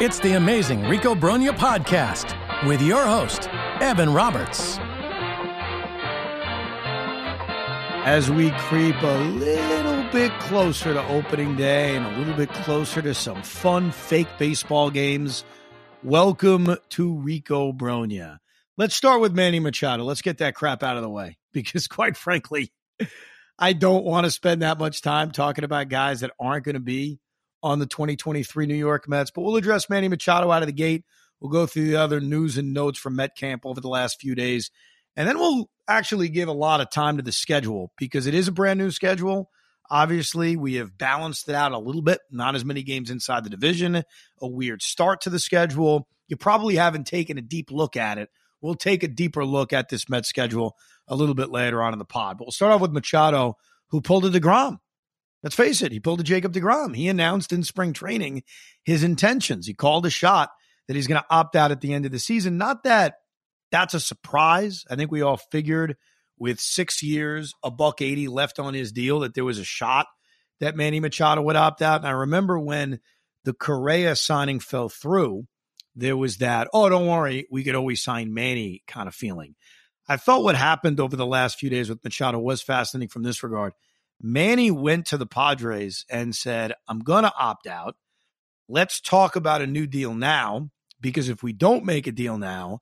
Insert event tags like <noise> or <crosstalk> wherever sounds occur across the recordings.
It's the amazing Rico Brogna podcast with your host, Evan Roberts. As we creep a little bit closer to opening day and a little bit closer to some fun fake baseball games, welcome to Rico Brogna. Let's start with Manny Machado. Let's get that crap out of the way <laughs> because, quite frankly, I don't want to spend that much time talking about guys that aren't going to be on the 2023 New York Mets, but we'll address Manny Machado out of the gate. We'll go through the other news and notes from Met Camp over the last few days. And then we'll actually give a lot of time to the schedule because it is a brand new schedule. Obviously, we have balanced it out a little bit, not as many games inside the division, a weird start to the schedule. You probably haven't taken a deep look at it. We'll take a deeper look at this Met schedule a little bit later on in the pod. But we'll start off with Machado, who pulled a DeGrom Let's face it, he pulled a Jacob DeGrom. He announced in spring training his intentions. He called a shot that he's going to opt out at the end of the season. Not that that's a surprise. I think we all figured with six years, a buck 80 left on his deal, that there was a shot that Manny Machado would opt out. And I remember when the Correa signing fell through, there was that, oh, don't worry, we could always sign Manny kind of feeling. I thought what happened over the last few days with Machado was fascinating from this regard. Manny went to the Padres and said, I'm going to opt out. Let's talk about a new deal now, because if we don't make a deal now,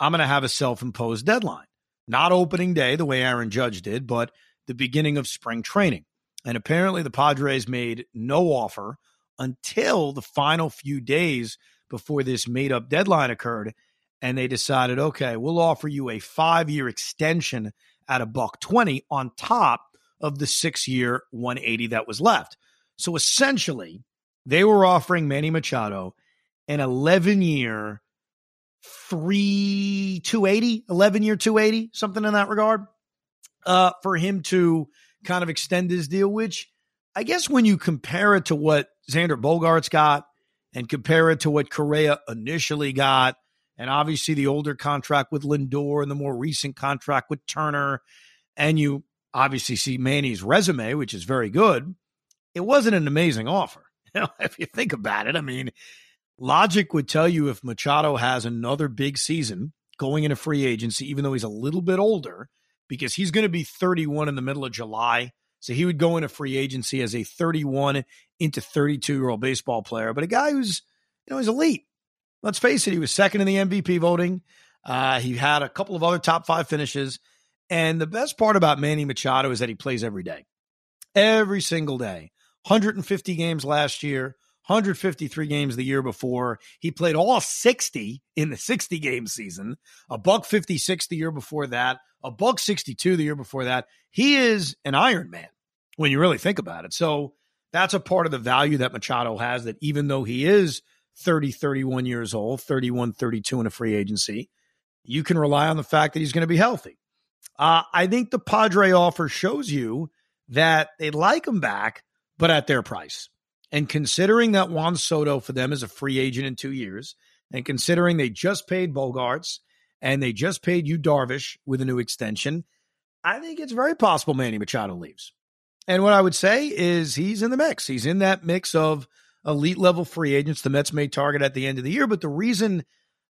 I'm going to have a self imposed deadline. Not opening day, the way Aaron Judge did, but the beginning of spring training. And apparently, the Padres made no offer until the final few days before this made up deadline occurred. And they decided, okay, we'll offer you a five year extension at a buck 20 on top of the six year 180 that was left. So essentially, they were offering Manny Machado an 11 year, three 280, 11 year 280, something in that regard, uh, for him to kind of extend his deal, which I guess when you compare it to what Xander Bogaerts got and compare it to what Correa initially got, and obviously the older contract with Lindor and the more recent contract with Turner, and you obviously see Manny's resume, which is very good, it wasn't an amazing offer. <laughs> You know, if you think about it, I mean, logic would tell you if Machado has another big season going into free agency, even though he's a little bit older, because he's going to be 31 in the middle of July. So he would go into free agency as a 31 into 32 year old baseball player, but a guy who's, you know, he's elite. Let's face it, he was second in the MVP voting. Uh, he had a couple of other top five finishes. And the best part about Manny Machado is that he plays every day, every single day. 150 games last year, 153 games the year before. He played all 60 in the 60 game season, a buck 56 the year before that, a buck 62 the year before that. He is an Iron Man when you really think about it. So that's a part of the value that Machado has that even though he is 30, 31 years old, 31, 32 in a free agency, you can rely on the fact that he's going to be healthy. Uh, I think the Padre offer shows you that they like him back, but at their price. And considering that Juan Soto for them is a free agent in two years, and considering they just paid Bogaerts and they just paid Yu Darvish with a new extension, I think it's very possible Manny Machado leaves. And what I would say is he's in the mix. He's in that mix of elite level free agents the Mets may target at the end of the year. But the reason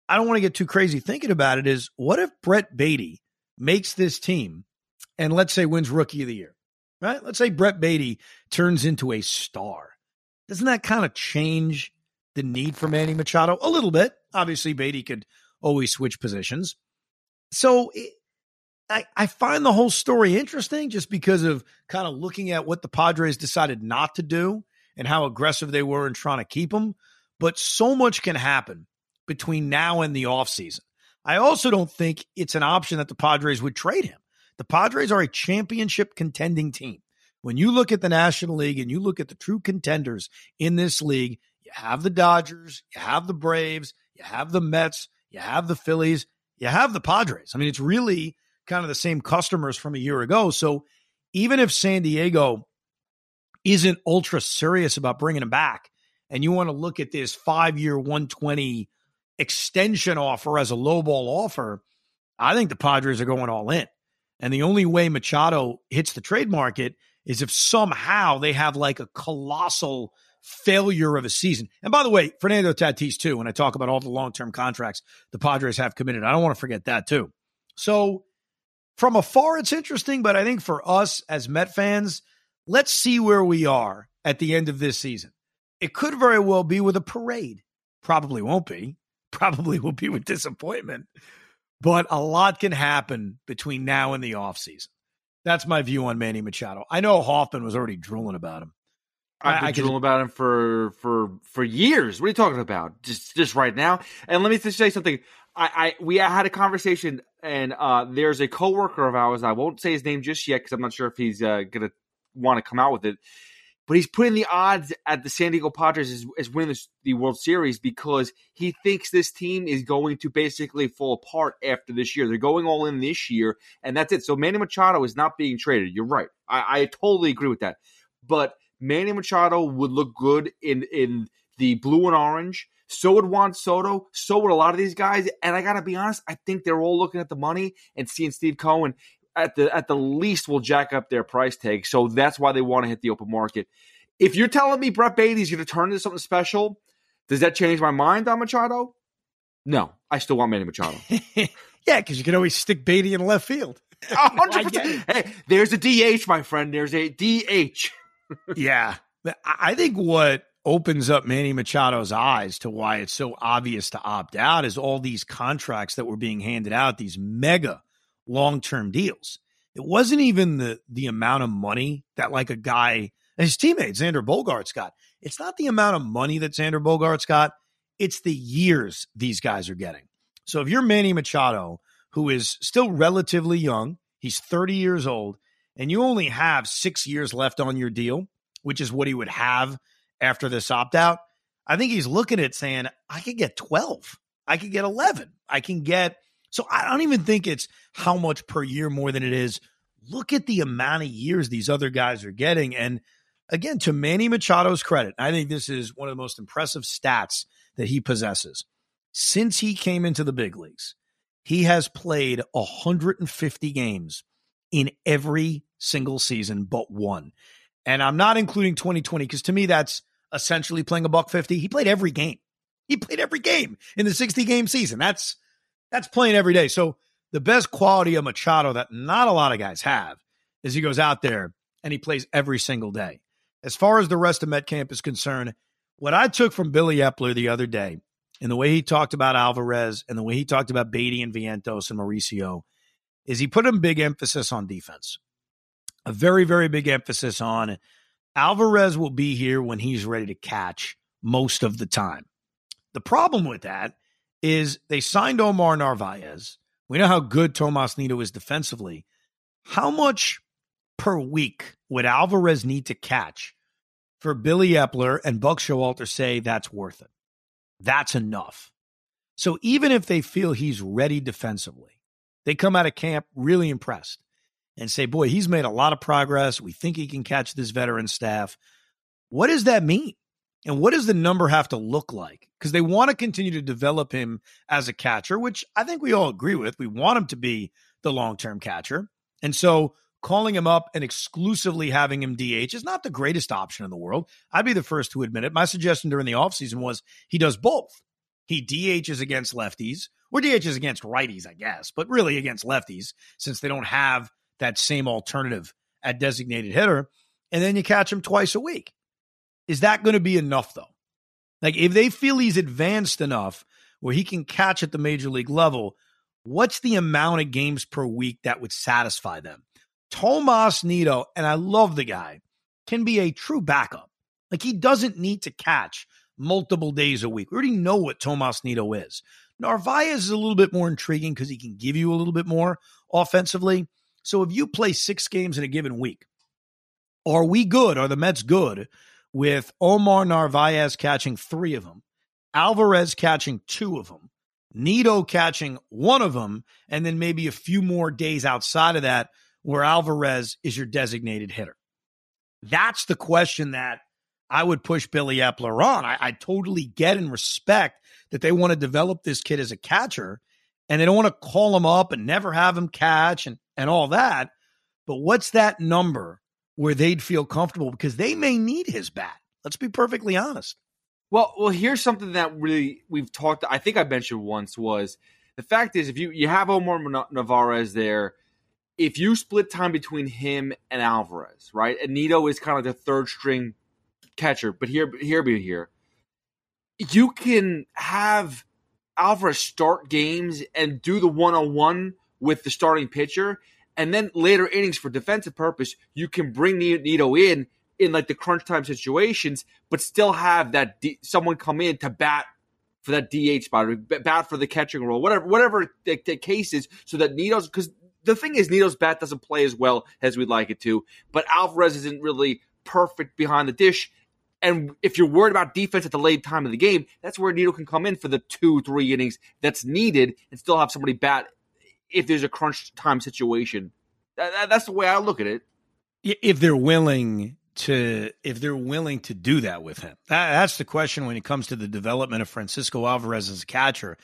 I don't want to get too crazy thinking about it is what if Brett Baty makes this team and let's say wins rookie of the year, right? Let's say Brett Baty turns into a star. Doesn't that kind of change the need for Manny Machado? A little bit. Obviously, Baty could always switch positions. So it, I, I find the whole story interesting just because of kind of looking at what the Padres decided not to do and how aggressive they were in trying to keep him. But so much can happen between now and the offseason. I also don't think it's an option that the Padres would trade him. The Padres are a championship contending team. When you look at the National League and you look at the true contenders in this league, you have the Dodgers, you have the Braves, you have the Mets, you have the Phillies, you have the Padres. I mean, it's really kind of the same customers from a year ago. So even if San Diego isn't ultra serious about bringing him back, and you want to look at this five year 120 extension offer as a lowball offer, I think the Padres are going all in. And the only way Machado hits the trade market is if somehow they have like a colossal failure of a season. And by the way, Fernando Tatis, too, when I talk about all the long term contracts the Padres have committed, I don't want to forget that, too. So from afar, it's interesting, but I think for us as Met fans, let's see where we are at the end of this season. It could very well be with a parade. Probably won't be. Probably will be with disappointment. But a lot can happen between now and the offseason. That's my view on Manny Machado. I know Hoffman was already drooling about him. I've been I, drooling about him for for for years. What are you talking about? Just just right now. And let me just say something. I, I we had a conversation, and uh, there's a coworker of ours. I won't say his name just yet because I'm not sure if he's uh, gonna want to come out with it. But he's putting the odds at the San Diego Padres as, as winning the, the World Series because he thinks this team is going to basically fall apart after this year. They're going all in this year, and that's it. So Manny Machado is not being traded. You're right. I, I totally agree with that. But Manny Machado would look good in in the blue and orange. So would Juan Soto. So would a lot of these guys. And I gotta be honest, I think they're all looking at the money and seeing Steve Cohen at the at the least will jack up their price tag. So that's why they want to hit the open market. If you're telling me Brett Baty's going to turn into something special, does that change my mind on Machado? No, I still want Manny Machado. <laughs> yeah, because you can always stick Baty in left field. <laughs> 100%. hey, there's a DH, my friend. There's a DH. <laughs> yeah. I think what opens up Manny Machado's eyes to why it's so obvious to opt out is all these contracts that were being handed out, these mega long-term deals. It wasn't even the the amount of money that like a guy his teammate Xander Bogaerts got. It's not the amount of money that Xander Bogaerts got, it's the years these guys are getting. So if you're Manny Machado, who is still relatively young, he's 30 years old, and you only have six years left on your deal, which is what he would have after this opt out, I think he's looking at saying, I could get 12. I could get 11. I can get. So I don't even think it's how much per year more than it is. Look at the amount of years these other guys are getting. And again, to Manny Machado's credit, I think this is one of the most impressive stats that he possesses. Since he came into the big leagues, he has played 150 games in every single season but one. And I'm not including 2020 because to me, that's essentially playing a buck 50. He played every game. He played every game in the 60 game season. That's that's playing every day. So the best quality of Machado that not a lot of guys have is he goes out there and he plays every single day. As far as the rest of Met camp is concerned, what I took from Billy Eppler the other day and the way he talked about Alvarez and the way he talked about Baty and Vientos and Mauricio is he put a big emphasis on defense a very, very big emphasis on Alvarez will be here when he's ready to catch most of the time. The problem with that is they signed Omar Narvaez. We know how good Tomas Nido is defensively. How much per week would Alvarez need to catch for Billy Eppler and Buck Showalter say that's worth it? That's enough. So even if they feel he's ready defensively, they come out of camp really impressed and say, boy, he's made a lot of progress. We think he can catch this veteran staff. What does that mean? And what does the number have to look like? Because they want to continue to develop him as a catcher, which I think we all agree with. We want him to be the long term catcher. And so calling him up and exclusively having him DH is not the greatest option in the world. I'd be the first to admit it. My suggestion during the offseason was he does both. He DHs against lefties, or DHs against righties, I guess, but really against lefties, since they don't have that same alternative at designated hitter. And then you catch him twice a week. Is that going to be enough, though? Like, if they feel he's advanced enough where he can catch at the major league level, what's the amount of games per week that would satisfy them? Tomas Nido, and I love the guy, can be a true backup. Like he doesn't need to catch multiple days a week. We already know what Tomas Nido is. Narvaez is a little bit more intriguing because he can give you a little bit more offensively. So if you play six games in a given week, are we good? Are the Mets good with Omar Narvaez catching three of them, Alvarez catching two of them, Nido catching one of them, and then maybe a few more days outside of that where Alvarez is your designated hitter? That's the question that I would push Billy Eppler on. I, I totally get and respect that they want to develop this kid as a catcher and they don't want to call him up and never have him catch and, and all that. But what's that number where they'd feel comfortable because they may need his bat? Let's be perfectly honest. Well, well, here's something that really we've talked. I think I mentioned once was the fact is if you you have Omar Narvaez there, if you split time between him and Alvarez, right? And Nido is kind of the third string catcher, but here, here, be here, you can have Alvarez start games and do the one on one with the starting pitcher, and then later innings for defensive purpose, you can bring Nido in in like the crunch time situations, but still have that D- someone come in to bat for that DH spot or bat for the catching role, whatever whatever the, the case is, so that Nido's because the thing is, Nido's bat doesn't play as well as we'd like it to, but Alvarez isn't really perfect behind the dish. And if you're worried about defense at the late time of the game, that's where Nido can come in for the two, three innings that's needed and still have somebody bat if there's a crunch time situation. that's the way I look at it. If they're willing to, if they're willing to do that with him, that, that's the question when it comes to the development of Francisco Alvarez as a catcher.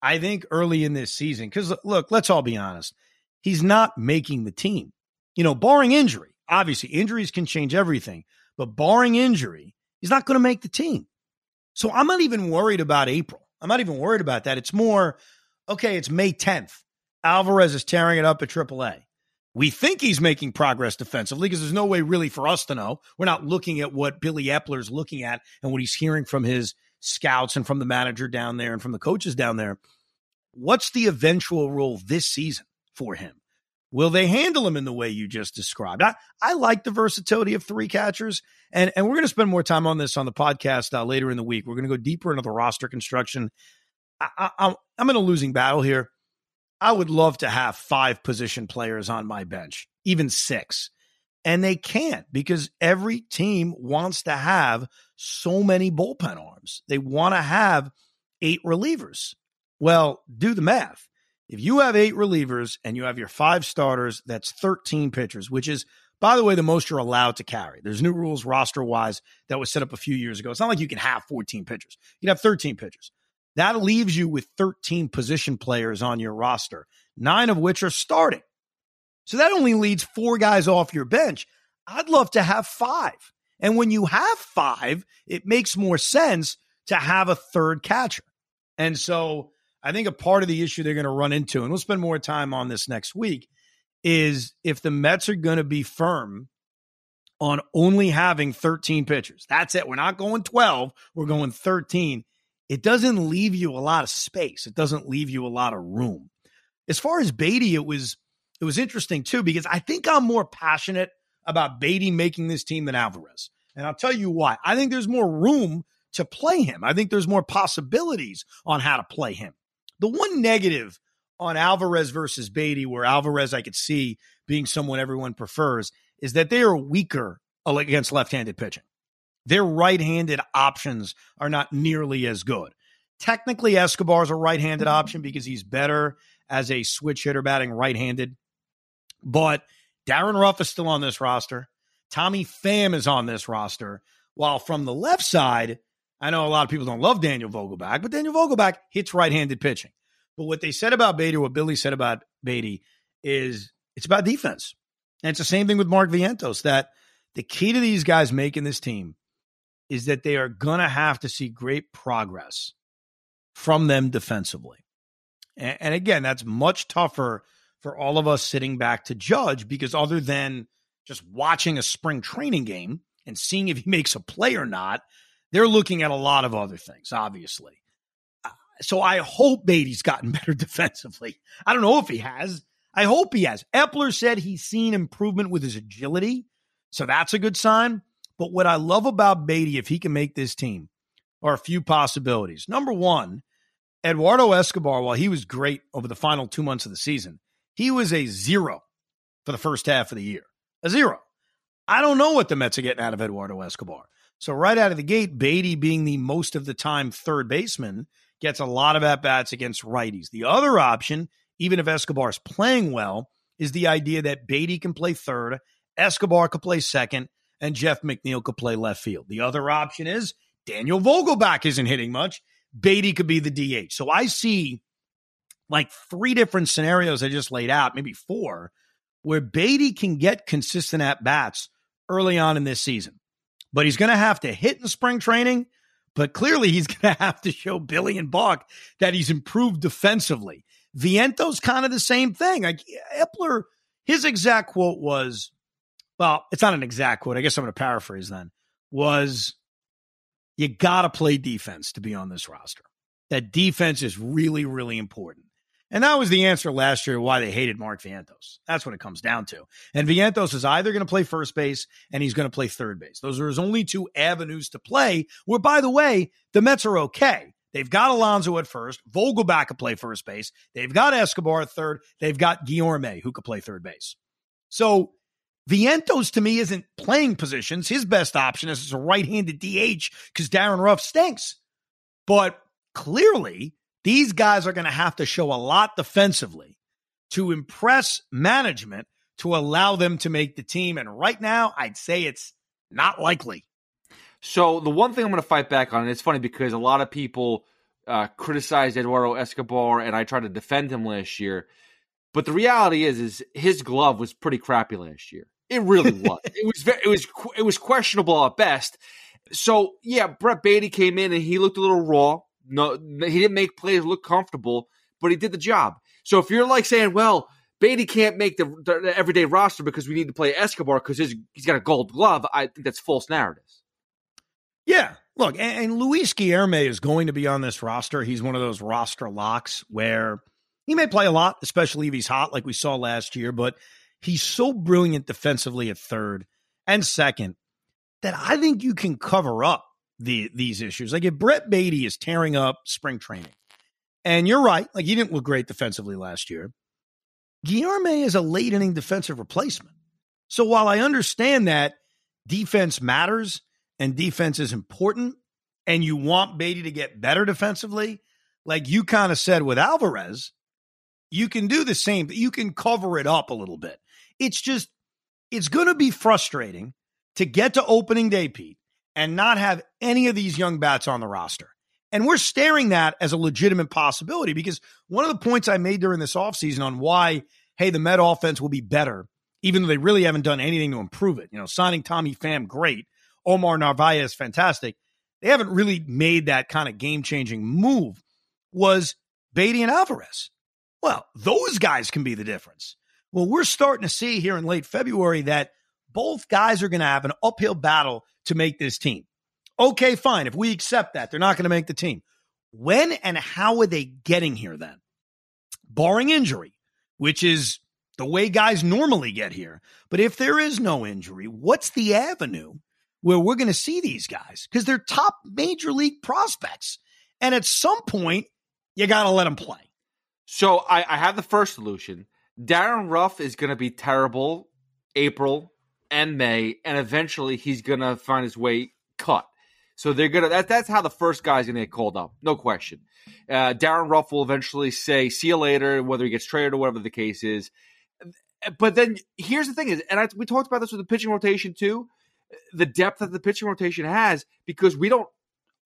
I think early in this season, because look, let's all be honest he's not making the team. You know, barring injury, obviously injuries can change everything, but barring injury, he's not going to make the team. So I'm not even worried about April. I'm not even worried about that. It's more, okay, it's May 10th. Alvarez is tearing it up at AAA. We think he's making progress defensively because there's no way really for us to know. We're not looking at what Billy Eppler's looking at and what he's hearing from his scouts and from the manager down there and from the coaches down there. What's the eventual role this season? for him. Will they handle him in the way you just described? I, I like the versatility of three catchers, and, and we're going to spend more time on this on the podcast uh, later in the week. We're going to go deeper into the roster construction. I, I, I'm in a losing battle here. I would love to have five position players on my bench, even six. And they can't because every team wants to have so many bullpen arms. They want to have eight relievers. Well, do the math. If you have eight relievers and you have your five starters, that's 13 pitchers, which is, by the way, the most you're allowed to carry. There's new rules roster wise that was set up a few years ago. It's not like you can have 14 pitchers, you can have 13 pitchers. That leaves you with 13 position players on your roster, nine of which are starting. So that only leads four guys off your bench. I'd love to have five. And when you have five, it makes more sense to have a third catcher. And so I think a part of the issue they're going to run into, and we'll spend more time on this next week, is if the Mets are going to be firm on only having 13 pitchers. That's it. We're not going 12, we're going 13. It doesn't leave you a lot of space. It doesn't leave you a lot of room. As far as Baty, it was it was interesting too because I think I'm more passionate about Baty making this team than Alvarez. And I'll tell you why. I think there's more room to play him. I think there's more possibilities on how to play him. The one negative on Alvarez versus Baty, where Alvarez I could see being someone everyone prefers, is that they are weaker against left handed pitching. Their right handed options are not nearly as good. Technically, Escobar is a right handed mm-hmm. option because he's better as a switch hitter batting right handed. But Darin Ruf is still on this roster. Tommy Pham is on this roster. While from the left side, I know a lot of people don't love Daniel Vogelbach, but Daniel Vogelbach hits right handed pitching. But what they said about Baty, what Billy said about Baty, is it's about defense. And it's the same thing with Mark Vientos that the key to these guys making this team is that they are going to have to see great progress from them defensively. And, and, again, that's much tougher for all of us sitting back to judge because other than just watching a spring training game and seeing if he <laughs> makes a play or not, they're looking at a lot of other things, obviously. Uh, so I hope Baty's gotten <laughs> better defensively. I don't know if he has. I hope he has. Eppler said he's seen improvement with his agility. So that's a good sign. But what I love about Baty, if he can make this team, are a few possibilities. Number one, Eduardo Escobar, while he was great over the final two months of the season, he was a zero for the first half of the year. A zero. I don't know what the Mets are getting out of Eduardo Escobar. So right out of the gate, Baty being the most of the time third baseman gets a lot of at bats against righties. The other option, even if Escobar is playing well, is the idea that Baty can play third, Escobar could play second, and Jeff McNeil could play left field. The other option is Daniel Vogelbach isn't hitting much. Baty could be the DH. So I see like three different scenarios I just laid out, maybe four, where Baty can get consistent at bats early on in this season. But he's going to have to hit in spring training. But clearly, he's <laughs> going to have to show Billy and Buck that he's improved defensively. Viento's kind of the same thing. Like Eppler, his exact quote was, well, it's not an exact quote. I guess I'm going to paraphrase then. Was you got to play defense to be on this roster. That defense is really, really important. And that was the answer last year why they hated Mark Vientos. That's what it comes down to. And Vientos is either going to play first base and he's going to play third base. Those are his only two avenues to play, where, by the way, the Mets are okay. They've got Alonso at first. Vogelbach could play first base. They've got Escobar at third. They've got Guillorme, who could play third base. So Vientos to me isn't playing positions. His best option is a right-handed DH because Darin Ruf stinks. But clearly, these guys are going to have to show a lot defensively to impress management to allow them to make the team. And right now, I'd say it's not likely. So the one thing I'm going to fight back on, and it's funny because a lot of people uh, criticized Eduardo Escobar, and I tried to defend him last year. But the reality is, is his glove was pretty crappy last year. It really <laughs> was. it was very, it was it was questionable at best. So yeah, Brett Baty came in and he looked a little raw. No, he didn't make plays look comfortable, but he did the job. So if you're like saying, well, Baty can't make the, the everyday roster because we need to play Escobar because he's got a gold glove, I think that's false narratives. Yeah. Look, and, Luis Guillorme is going to be on this roster. He's one of those roster locks where he may play a lot, especially if he's hot, like we saw last year, but he's so brilliant defensively at third and second that I think you can cover up the these issues. Like if Brett Baty is tearing up spring training, and you're right, like he didn't look great defensively last year. Guillorme is a late inning defensive replacement. So while I understand that defense matters and defense is important, and you want Baty to get better defensively, like you kind of said with Alvarez, you can do the same, but you can cover it up a little bit. It's just, it's going to be frustrating to get to opening day, Pete, and not have any of these young bats on the roster. And we're staring that as a legitimate possibility because one of the points I made during this offseason on why, hey, the Met offense will be better, even though they really haven't done anything to improve it. You know, signing Tommy Pham, great. Omar Narvaez, fantastic. They haven't really made that kind of game changing move, was Baty and Alvarez. Well, those guys can be the difference. Well, we're starting to see here in late February that both guys are going to have an uphill battle to make this team. Okay, fine. If we accept that, they're not going to make the team. When and how are they getting here then? Barring injury, which is the way guys normally get here. But if there is no injury, what's the avenue where we're going to see these guys because they're top major league prospects. And at some point, you got to let them play. So I, I have the first solution. Darin Ruf is going to be terrible April and May, and eventually he's going to find his way cut. So they're gonna. That, that's how the first guy's gonna get called up, no question. Uh, Darin Ruf will eventually say, "See you later," whether he gets traded or whatever the case is. But then here's the thing: is and I, we talked about this with the pitching rotation too. The depth that the pitching rotation has because we don't.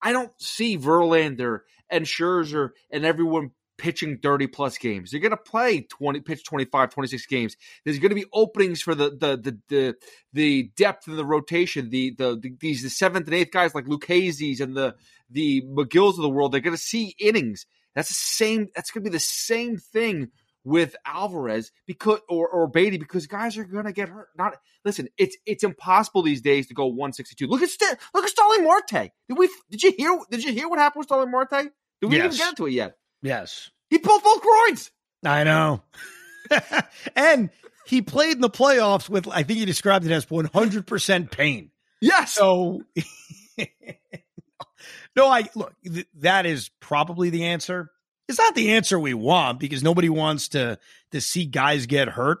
I don't see Verlander and Scherzer and everyone pitching 30 plus games. They're going to play 20 pitch 25 26 games. There's going to be openings for the the the the, the depth of the rotation, the, the the these the seventh and eighth guys like Lucchesi's and the the Megills of the world. They're going to see innings. That's the same that's going to be the same thing with Alvarez because or or Baty because guys are going to get hurt. Not listen, it's it's impossible these days to go 162. Look at St- look at Starling Marte. Did we did you hear did you hear what happened with Starling Marte? Did we yes. even get into it yet? Yes. He pulled both groins. I know. <laughs> and he played in the playoffs with, I think he described it as 100% pain. Yes. So, <laughs> no, I look, th- that is probably the answer. It's not the answer we want because nobody wants to to see guys get hurt.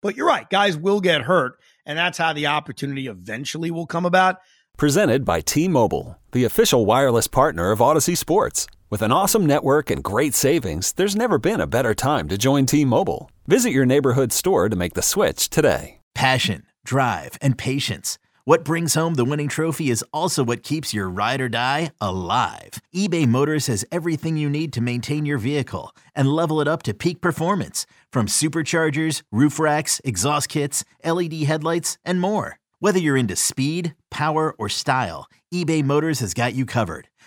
But you're right, guys will get hurt, and that's how the opportunity eventually will come about. Presented by T-Mobile, the official wireless partner of Audacy Sports. With an awesome network and great savings, there's never been a better time to join T-Mobile. Visit your neighborhood store to make the switch today. Passion, drive, and patience. What brings home the winning trophy is also what keeps your ride or die alive. eBay Motors has everything you need to maintain your vehicle and level it up to peak performance, from superchargers, roof racks, exhaust kits, LED headlights, and more. Whether you're into speed, power, or style, eBay Motors has got you covered.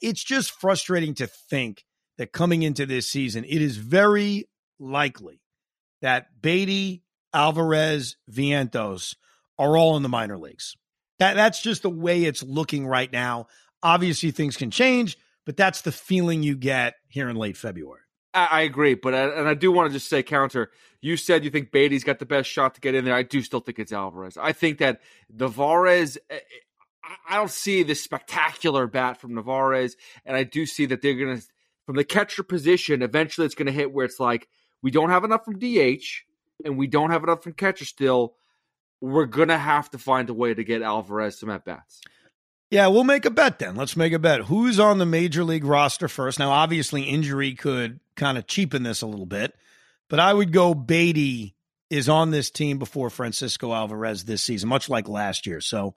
it's just frustrating to think that coming into this season, it is very likely that Baty, Alvarez, Vientos are all in the minor leagues. That that's just the way it's looking right now. Obviously, things can change, but that's the feeling you get here in late February. I, I agree, but I, and I do want to just say counter. You said you think Baty's got the best shot to get in there. I do still think it's Alvarez. I think that Narvaez eh, I don't see this spectacular bat from Narvaez, and I do see that they're going to, from the catcher position, eventually it's going to hit where it's like we don't have enough from DH and we don't have enough from catcher still. We're going to have to find a way to get Alvarez some at bats. Yeah, we'll make a bet then. Let's make a bet. Who's on the major league roster first? Now, obviously, injury could kind of cheapen this a little bit, but I would go Baty is on this team before Francisco Alvarez this season, much like last year. So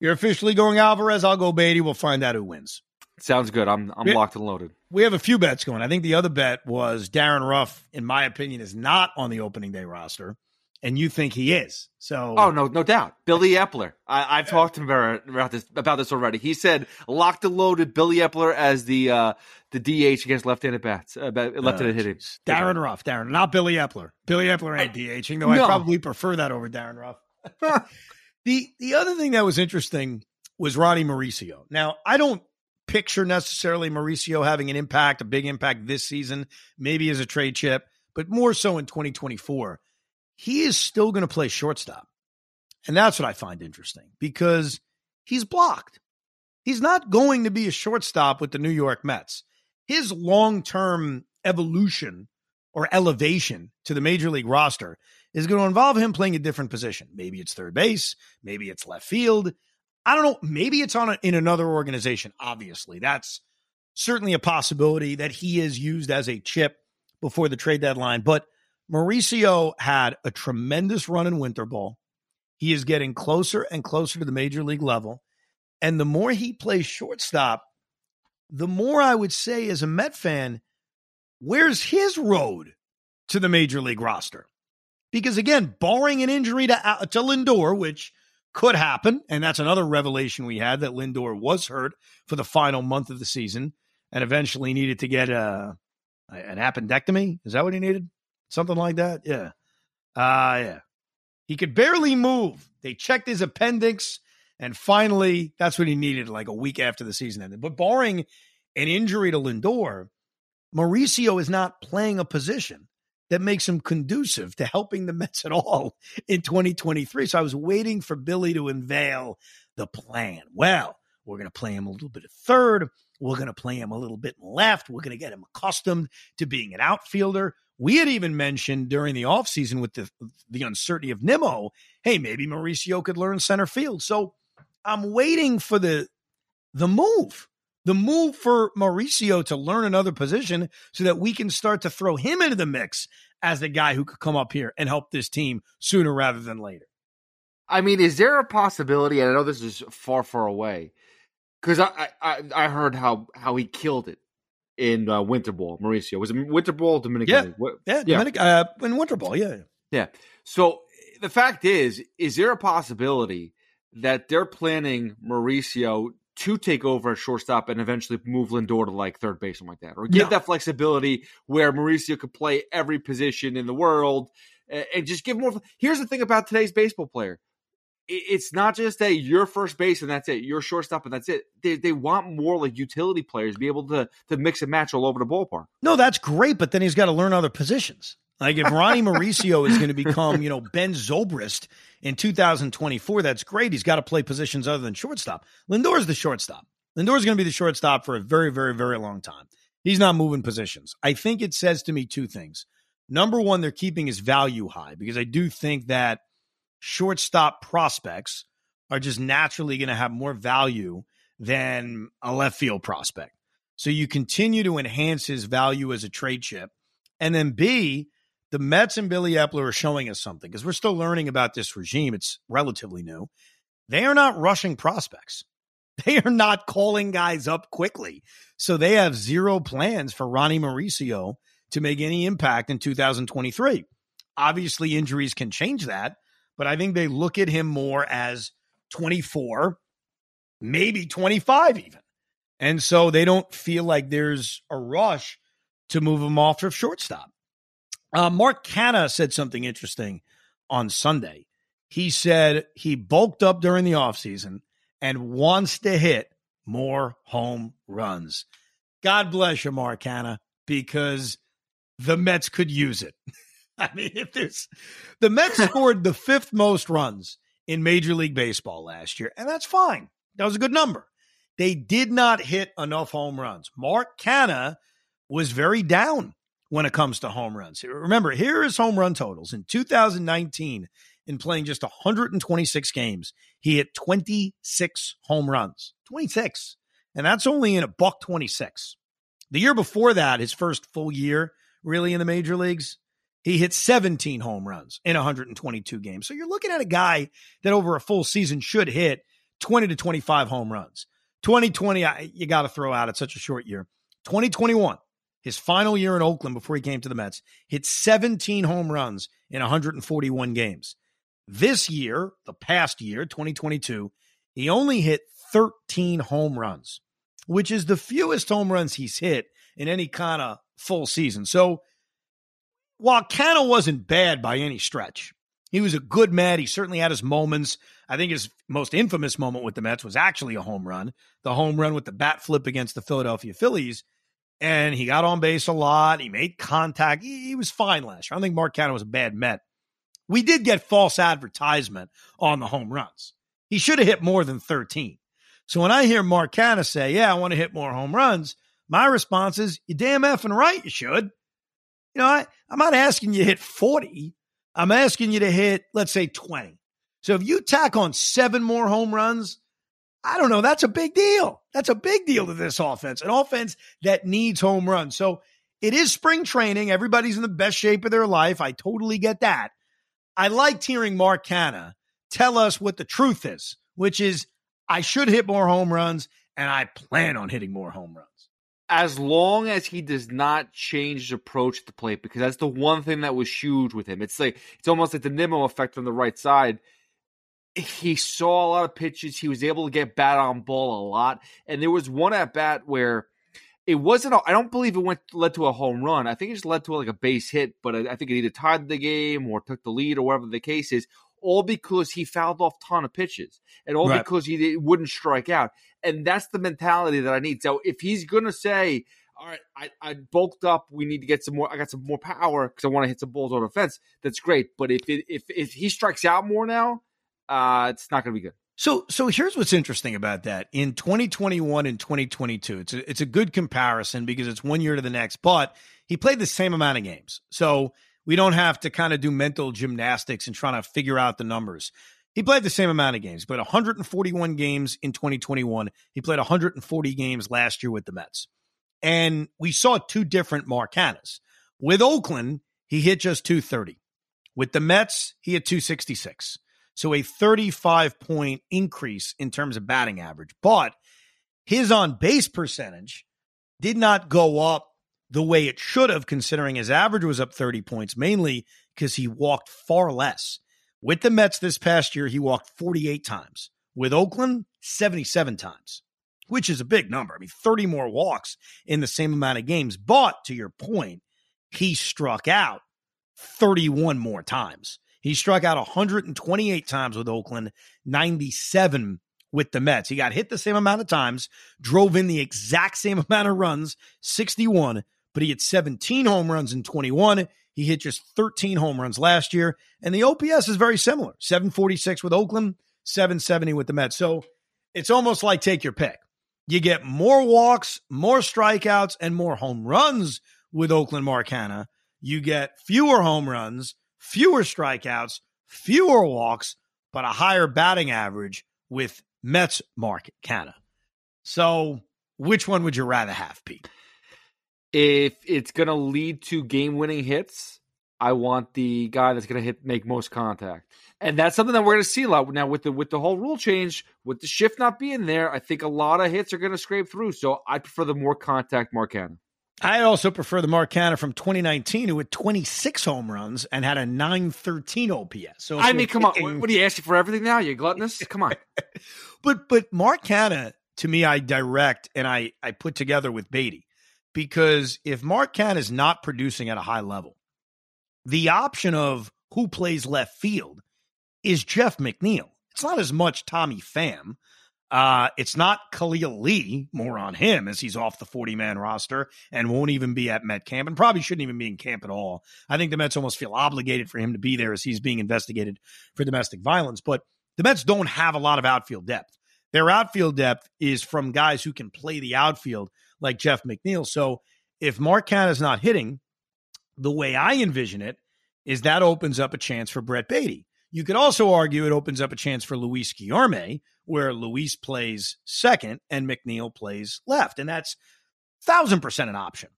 you're officially going Alvarez. I'll go Baty. We'll find out who wins. Sounds good. I'm I'm we, locked and loaded. We have a few bets going. I think the other bet was Darin Ruf, in my opinion, is not on the opening day roster, and you think he is. So, oh no, no doubt. Billy Eppler. I, have talked to him about this about this already. He said locked and loaded Billy Eppler as the uh, the DH against left-handed bats, uh, left-handed hitting. Darin Ruf, Darin, not Billy Eppler. Billy Eppler ain't DHing, though. No. I probably prefer that over Darin Ruf. <laughs> The the other thing that was interesting was Ronny Mauricio. Now, I don't picture necessarily Mauricio having an impact, a big impact this season, maybe as a trade chip, but more so in 2024. He is still going to play shortstop. And that's what I find interesting because he's blocked. He's not going to be a shortstop with the New York Mets. His long term evolution or elevation to the major league roster is going to involve him playing a different position. Maybe it's third base, maybe it's left field. I don't know. Maybe it's on a, in another organization. Obviously, that's certainly a possibility that he is used as a chip before the trade deadline. But Mauricio had a tremendous run in winter ball. He is getting closer and closer to the major league level. And the more he plays shortstop, the more I would say, as a Met fan, where's his road to the major league roster? Because again, barring an injury to, uh, to Lindor, which could happen. And that's another revelation we had that Lindor was hurt for the final month of the season and eventually needed to get a, an appendectomy. Is that what he needed? Something like that? Yeah. Uh, yeah. He could barely move. They checked his appendix, and finally, that's what he needed like a week after the season ended. But barring an injury to Lindor, Mauricio is not playing a position that makes him conducive to helping the Mets at all in 2023. So I was waiting for Billy to unveil the plan. Well, we're going to play him a little bit of third. We're going to play him a little bit left. We're going to get him accustomed to being an outfielder. We had even mentioned during the offseason with the, the uncertainty of Nimmo, hey, maybe Mauricio could learn center field. So I'm waiting for the the move the move for Mauricio to learn another position so that we can start to throw him into the mix as the guy who could come up here and help this team sooner rather than later. I mean, is there a possibility? And I know this is far, far away because I, I I heard how how he killed it in uh, Winter Ball. Mauricio was it Winter Ball, Dominican? Yeah, what, yeah, Dominic, yeah. Uh, in Winter Ball, yeah, yeah. So the fact is, is there a possibility that they're planning Mauricio to take over at shortstop and eventually move Lindor to like third base, something like that, or give yeah. that flexibility where Mauricio could play every position in the world and just give more. Here's the thing about today's baseball player. It's not just a your first base and that's it, your shortstop and that's it. They, they want more like utility players, be able to to mix and match all over the ballpark. No, that's great, but then he's got to learn other positions. Like if Ronny Mauricio is going to become, you know, Ben Zobrist in 2024, that's great. He's got to play positions other than shortstop. Lindor is the shortstop. Lindor is going to be the shortstop for a very, very, very long time. He's not moving positions. I think it says to me two things. Number one, they're keeping his value high because I do think that shortstop prospects are just naturally going to have more value than a left field prospect. So you continue to enhance his value as a trade chip. And then B, the Mets and Billy Eppler are showing us something because we're still learning about this regime. It's relatively new. They are not rushing prospects. <laughs> They are not calling guys up quickly. So they have zero plans for Ronny Mauricio to make any impact in 2023. Obviously, injuries can change that, but I think they look at him more as 24, maybe 25 even. And so they don't feel like there's a rush to move him off of shortstop. Uh, Mark Canha said something interesting on Sunday. He said he bulked up during the offseason and wants to hit more home runs. God bless you, Mark Canha, because the Mets could use it. <laughs> I mean, if there's the Mets <laughs> scored the fifth most runs in Major League Baseball last year, and that's fine. That was a good number. They did not hit enough home runs. Mark Canha was very down when it comes to home runs. Remember, here is home run totals. In 2019, in playing just 126 games, he hit 26 home runs. 26. And that's only in a buck 26. The year before that, his first full year really in the major leagues, he hit 17 home runs in 122 games. So you're looking at a guy that over a full season should hit 20 to 25 home runs. 2020, you got to throw out. It's such a short year. 2021, his final year in Oakland before he came to the Mets, hit 17 home runs in 141 games. This year, the past year, 2022, he only hit 13 home runs, which is the fewest home runs he's hit in any kind of full season. So while Canha wasn't bad by any stretch, he was a good Met. He certainly had his moments. I think his most infamous moment with the Mets was actually a home run, the home run with the bat flip against the Philadelphia Phillies and he got on base a lot. He made contact. He, he was fine last year. I think Mark Canha was a bad Met. We did get false advertisement on the home runs. He should have hit more than 13. So when I hear Mark Canha say, Yeah, I want to hit more home runs, my response is, You damn effing right, you should. You know, I, I'm not asking you to hit 40. I'm asking you to hit, let's say, 20. So if you tack on seven more home runs, I don't know. That's a big deal. That's a big deal to this offense, an offense that needs home runs. So it is spring training. Everybody's in the best shape of their life. I totally get that. I liked hearing Mark Canha tell us what the truth is, which is I should hit more home runs and I plan on hitting more home runs. As long as he does not change his approach to the plate, because that's the one thing that was huge with him. It's like it's almost like the Nimmo effect on the right side he saw a lot of pitches. He was able to get bat on ball a lot, and there was one at bat where it wasn't. I don't believe it went led to a home run. I think it just led to like a base hit, but I think it either tied the game or took the lead or whatever the case is. All because he fouled off a ton of pitches, and all right. because he wouldn't strike out. And that's the mentality that I need. So if he's gonna say, "All right, I, I bulked up. We need to get some more. I got some more power because I want to hit some balls on the fence." That's great. But if it, if if he strikes out more now, uh, it's not going to be good. So, so here's what's interesting about that. In 2021 and 2022, it's a, it's a good comparison because it's one year to the next, but he played the same amount of games. So we don't have to kind of do mental gymnastics and trying to figure out the numbers. He played the same amount of games, but 141 games in 2021. He played 140 games last year with the Mets. And we saw two different Mark Canhas. With Oakland, he hit just 230. With the Mets, he hit 266. So a 35 point increase in terms of batting average. But his on base percentage did not go up the way it should have, considering his average was up 30 points, mainly because he walked far less. With the Mets this past year, he walked 48 times. With Oakland, 77 times, which is a big number. I mean, 30 more walks in the same amount of games. But to your point, he struck out 31 more times. He struck out 128 times with Oakland, 97 with the Mets. He got hit the same amount of times, drove in the exact same <laughs> amount of runs, 61, but he had 17 home runs in 21. He hit just 13 home runs last year. And the OPS is very similar 746 with Oakland, 770 with the Mets. So it's almost like take your pick. You get more walks, more strikeouts, and more home runs with Oakland Mark Canha. You get fewer home runs, fewer strikeouts, fewer walks, but a higher batting average with Mets Mark Canha. So, which one would you rather have, Pete? If it's going to lead to game-winning hits, I want the guy that's going to hit make most contact. And that's something that we're going to see a lot now with the with the whole rule change, with the shift not being there. I think a lot of hits are going to scrape through. So I prefer the more contact Mark Canha. I also prefer the Mark Canha from 2019, who had 26 home runs and had a 913 OPS. So I mean, come thinking, on, what are you asking for everything now? You gluttonous? Come on. <laughs> but but Mark Canha, to me, I direct and I I put together with Baty because if Mark Canha is not producing at a high level, the option of who plays left field is Jeff McNeil. It's not as much Tommy Pham uh, it's not Khalil Lee, more on him as he's off the 40 man roster and won't even be at Met camp and probably shouldn't even be in camp at all. I think the Mets almost feel obligated for him to be there as he's being investigated for domestic violence. But the Mets don't have a lot of outfield depth. Their outfield depth is from guys who can play the outfield like Jeff McNeil. So if Mark is not hitting, the way I envision it is that opens up a chance for Brett Baty. You could also argue it opens up a chance for Luis Guillorme, where Luis plays second and McNeil plays left. And that's thousand percent an option.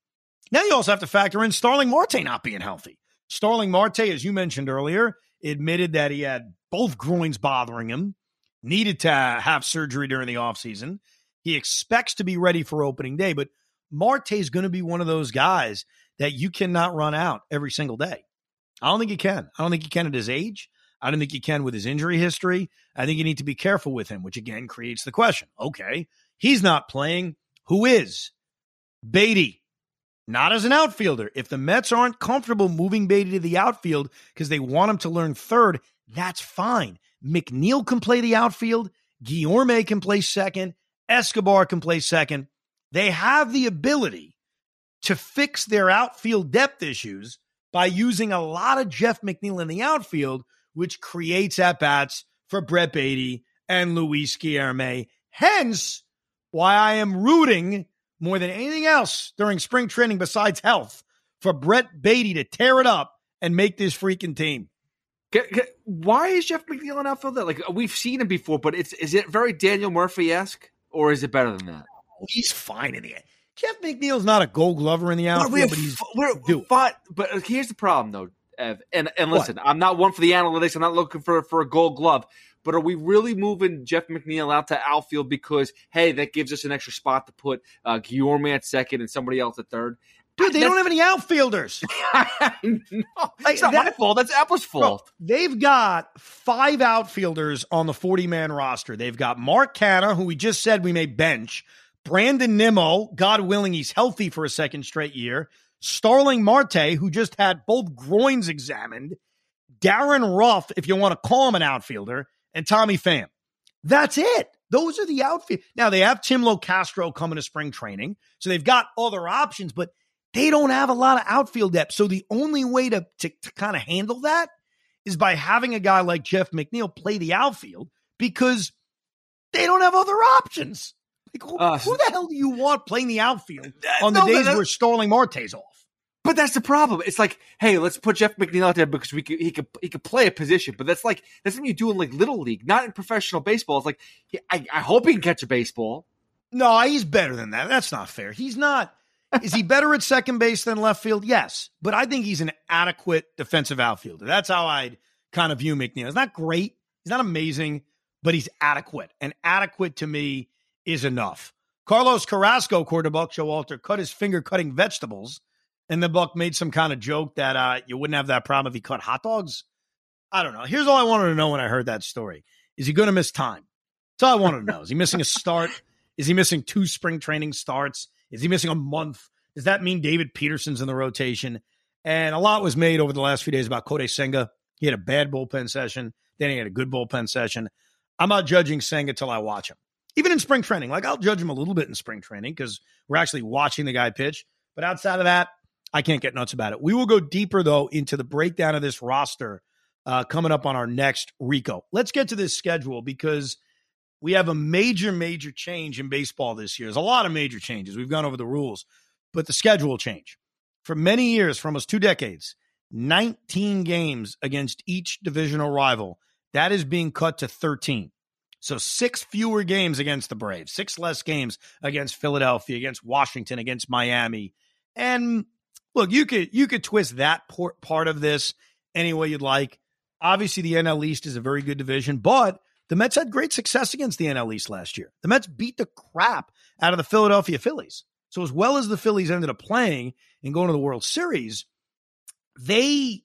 Now you also have to factor in Starling Marte not being healthy. Starling Marte, as you mentioned earlier, admitted that he had both groins bothering him, needed to have surgery during the offseason. He expects to be ready for opening day, but Marte is going to be one of those guys that you cannot run out every single day. I don't think he can. I don't think he can at his age. I don't think you can with his injury history. I think you need to be careful with him, which again creates the question. Okay, he's not playing. Who is? Baty, Not as an outfielder. If the Mets aren't comfortable moving Baty to the outfield because they want him to learn third, that's fine. McNeil can play the outfield. Guillorme can play second. Escobar can play second. They have the ability to fix their outfield depth issues by using a lot of Jeff McNeil in the outfield which creates at bats for Brett Baty and Luis Guillorme. Hence, why I am rooting more than anything else during spring training besides health for Brett Baty to tear it up and make this freaking team. Why is Jeff McNeil an outfielder? Like uh, we've seen him before, but it's is it very Daniel Murphy esque, or is it better than that? Oh, he's fine in the end. Jeff McNeil's not a Gold Glover in the outfield, we're, but he's we're, but but here's the problem though, Ev. And and listen, what? I'm not one for the analytics. I'm not looking for for a Gold Glove. But are we really moving Jeff McNeil out to outfield because hey, that gives us an extra spot to put uh, Guillorme at second and somebody else at third? Dude, they don't have any outfielders. <laughs> no, it's not that, my fault. That's Apple's fault. Bro, they've got five outfielders on the 40 man roster. They've got Mark Canha, who we just said we may bench, Brandon Nimmo, God willing, he's healthy for a second straight year, Starling Marte, who just had both groins examined, Darin Ruf, if you want to call him an outfielder, and Tommy Pham. That's it. Those are the outfield. Now they have Tim Locastro coming to spring training, so they've got other options, but they don't have a lot of outfield depth. So the only way to, to, to kind of handle that is by having a guy like Jeff McNeil play the outfield because they don't have other options. Like, who, uh, who the hell do you want playing the outfield on the no, days where Starling Marte's off? But that's the problem. It's like, hey, let's put Jeff McNeil out there because we could, he could he could play a position. But that's like that's something you do in like little league, not in professional baseball. It's like I, I hope he can catch a baseball. No, he's better than that. That's not fair. He's not. Is he <laughs> better at second base than left field? Yes, but I think he's an adequate defensive outfielder. That's how I'd kind of view McNeil. He's not great. He's not amazing, but he's adequate. And adequate to me is enough. Carlos Carrasco, quarterback Showalter, cut his finger cutting vegetables and the Buck made some kind of joke that uh, you wouldn't have that problem if he cut hot dogs. I don't know. Here's all I wanted to know when I heard that story: Is he going to miss time? That's all I wanted to know. Is he missing a start? <laughs> Is he missing two spring training starts? Is he missing a month? Does that mean David Peterson's in the rotation? And a lot was made over the last few days about Kodai Senga. He had a bad bullpen session, then he had a good bullpen session. I'm not judging Senga till I watch him. Even in spring training, like I'll judge him a little bit in spring training because we're actually watching the guy pitch. But outside of that, I can't get nuts about it. We will go deeper, though, into the breakdown of this roster uh, coming up on our next Rico. Let's get to this schedule because we have a major, major change in baseball this year. There's a lot of major changes. We've gone over the rules, but the schedule change. For many years, for almost two decades, 19 games against each divisional rival. That is being cut to 13. So six fewer games against the Braves, six less games against Philadelphia, against Washington, against Miami. And look, you could you could twist that part of this any way you'd like. Obviously, the NL East is a very good division, but the Mets had great success against the NL East last year. The Mets beat the crap out of the Philadelphia Phillies. So as well as the Phillies ended up playing and going to the World Series, they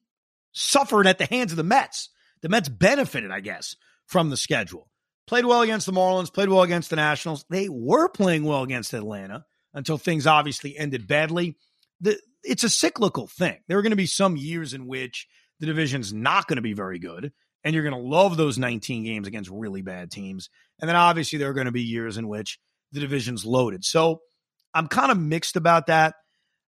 suffered at the hands of the Mets. The Mets benefited, I guess, from the schedule. Played well against the Marlins, played well against the Nationals. They were playing well against Atlanta until things obviously ended badly. The it's a cyclical thing. There are going to be some years in which the division's not going to be very good, and you're going to love those 19 games against really bad teams. And then obviously there are going to be years in which the division's loaded. So I'm kind of mixed about that.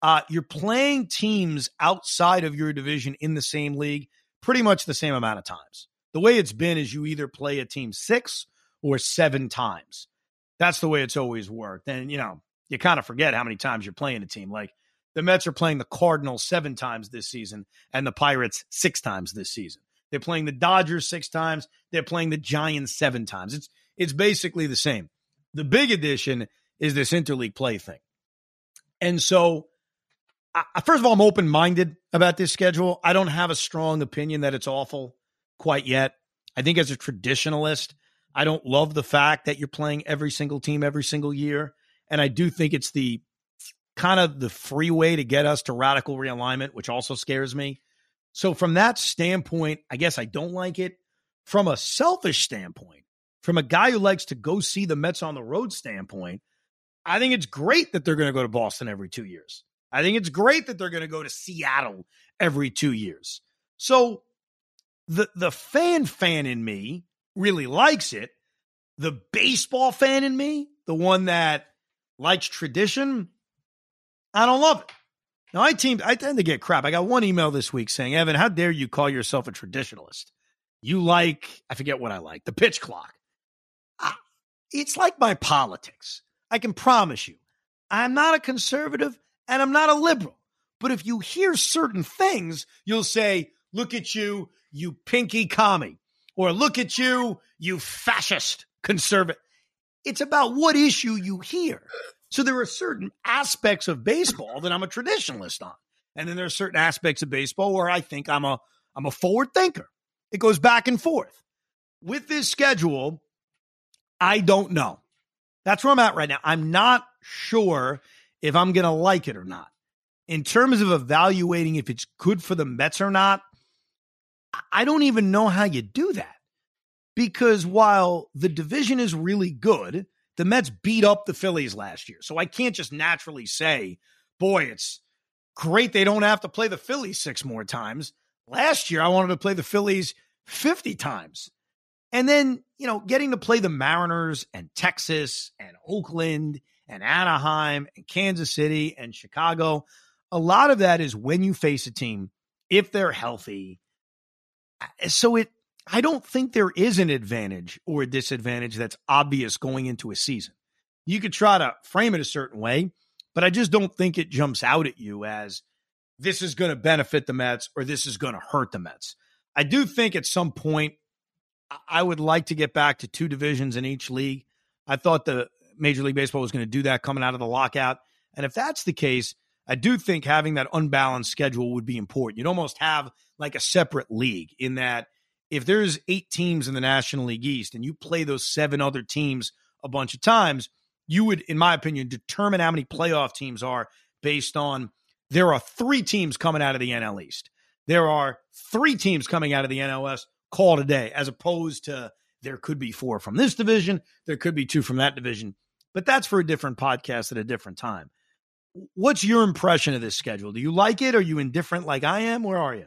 Uh, you're playing teams outside of your division in the same league pretty much the same amount of times. The way it's been is you either play a team six or seven times. That's the way it's always worked. And, you know, you kind of forget how many times you're playing a team. Like the Mets are playing the Cardinals seven times this season and the Pirates six times this season. They're playing the Dodgers six times. They're playing the Giants seven times. It's it's basically the same. The big addition is this interleague play thing. And so, I, first of all, I'm open minded about this schedule. I don't have a strong opinion that it's awful quite yet. I think as a traditionalist, I don't love the fact that you're playing every single team every single year. And I do think it's the kind of the free way to get us to radical realignment, which also scares me. So, from that standpoint, I guess I don't like it. From a selfish standpoint, from a guy who likes to go see the Mets on the road standpoint, I think it's great that they're going to go to Boston every two years. I think it's great that they're going to go to Seattle every two years. So, the the fan fan in me really likes it. The baseball fan in me, the one that likes tradition, I don't love it. Now, I team, I tend to get crap. I got one email this week saying, Evan, how dare you call yourself a traditionalist? You like, I forget what I like, the pitch clock. it's like my politics. I can promise you, I'm not a conservative and I'm not a liberal. But if you hear certain things, you'll say, look at you, you pinky commie, or look at you, you fascist conservative. It's about what issue you hear. So there are certain aspects of baseball that I'm a traditionalist on. And then there are certain aspects of baseball where I think I'm a I'm a forward thinker. It goes back and forth. With this schedule, I don't know. That's where I'm at right now. I'm not sure if I'm going to like it or not. in terms of evaluating if it's good for the Mets or not, I don't even know how you do that. Because while the division is really good, the Mets beat up the Phillies last year. So I can't just naturally say, boy, it's great they don't have to play the Phillies six more times. Last year, I wanted to play the Phillies 50 times. And then, you know, getting to play the Mariners and Texas and Oakland and Anaheim and Kansas City and Chicago. A lot of that is when you face a team, if they're healthy. So it, I don't think there is an advantage or a disadvantage that's obvious going into a season. You could try to frame it a certain way, but I just don't think it jumps out at you as this is going to benefit the Mets or this is going to hurt the Mets. I do think at some point I would like to get back to two divisions in each league. I thought the Major League Baseball was going to do that coming out of the lockout. And if that's the case, I do think having that unbalanced schedule would be important. You'd almost have like a separate league in that if there's eight teams in the National League East and you play those seven other teams a bunch of times, you would, in my opinion, determine how many playoff teams are based on there are three teams coming out of the NL East. There are three teams coming out of the NLS call today, as opposed to there could be four from this division, there could be two from that division. But that's for a different podcast at a different time. What's your impression of this schedule? Do you like it? Are you indifferent like I am? Where are you?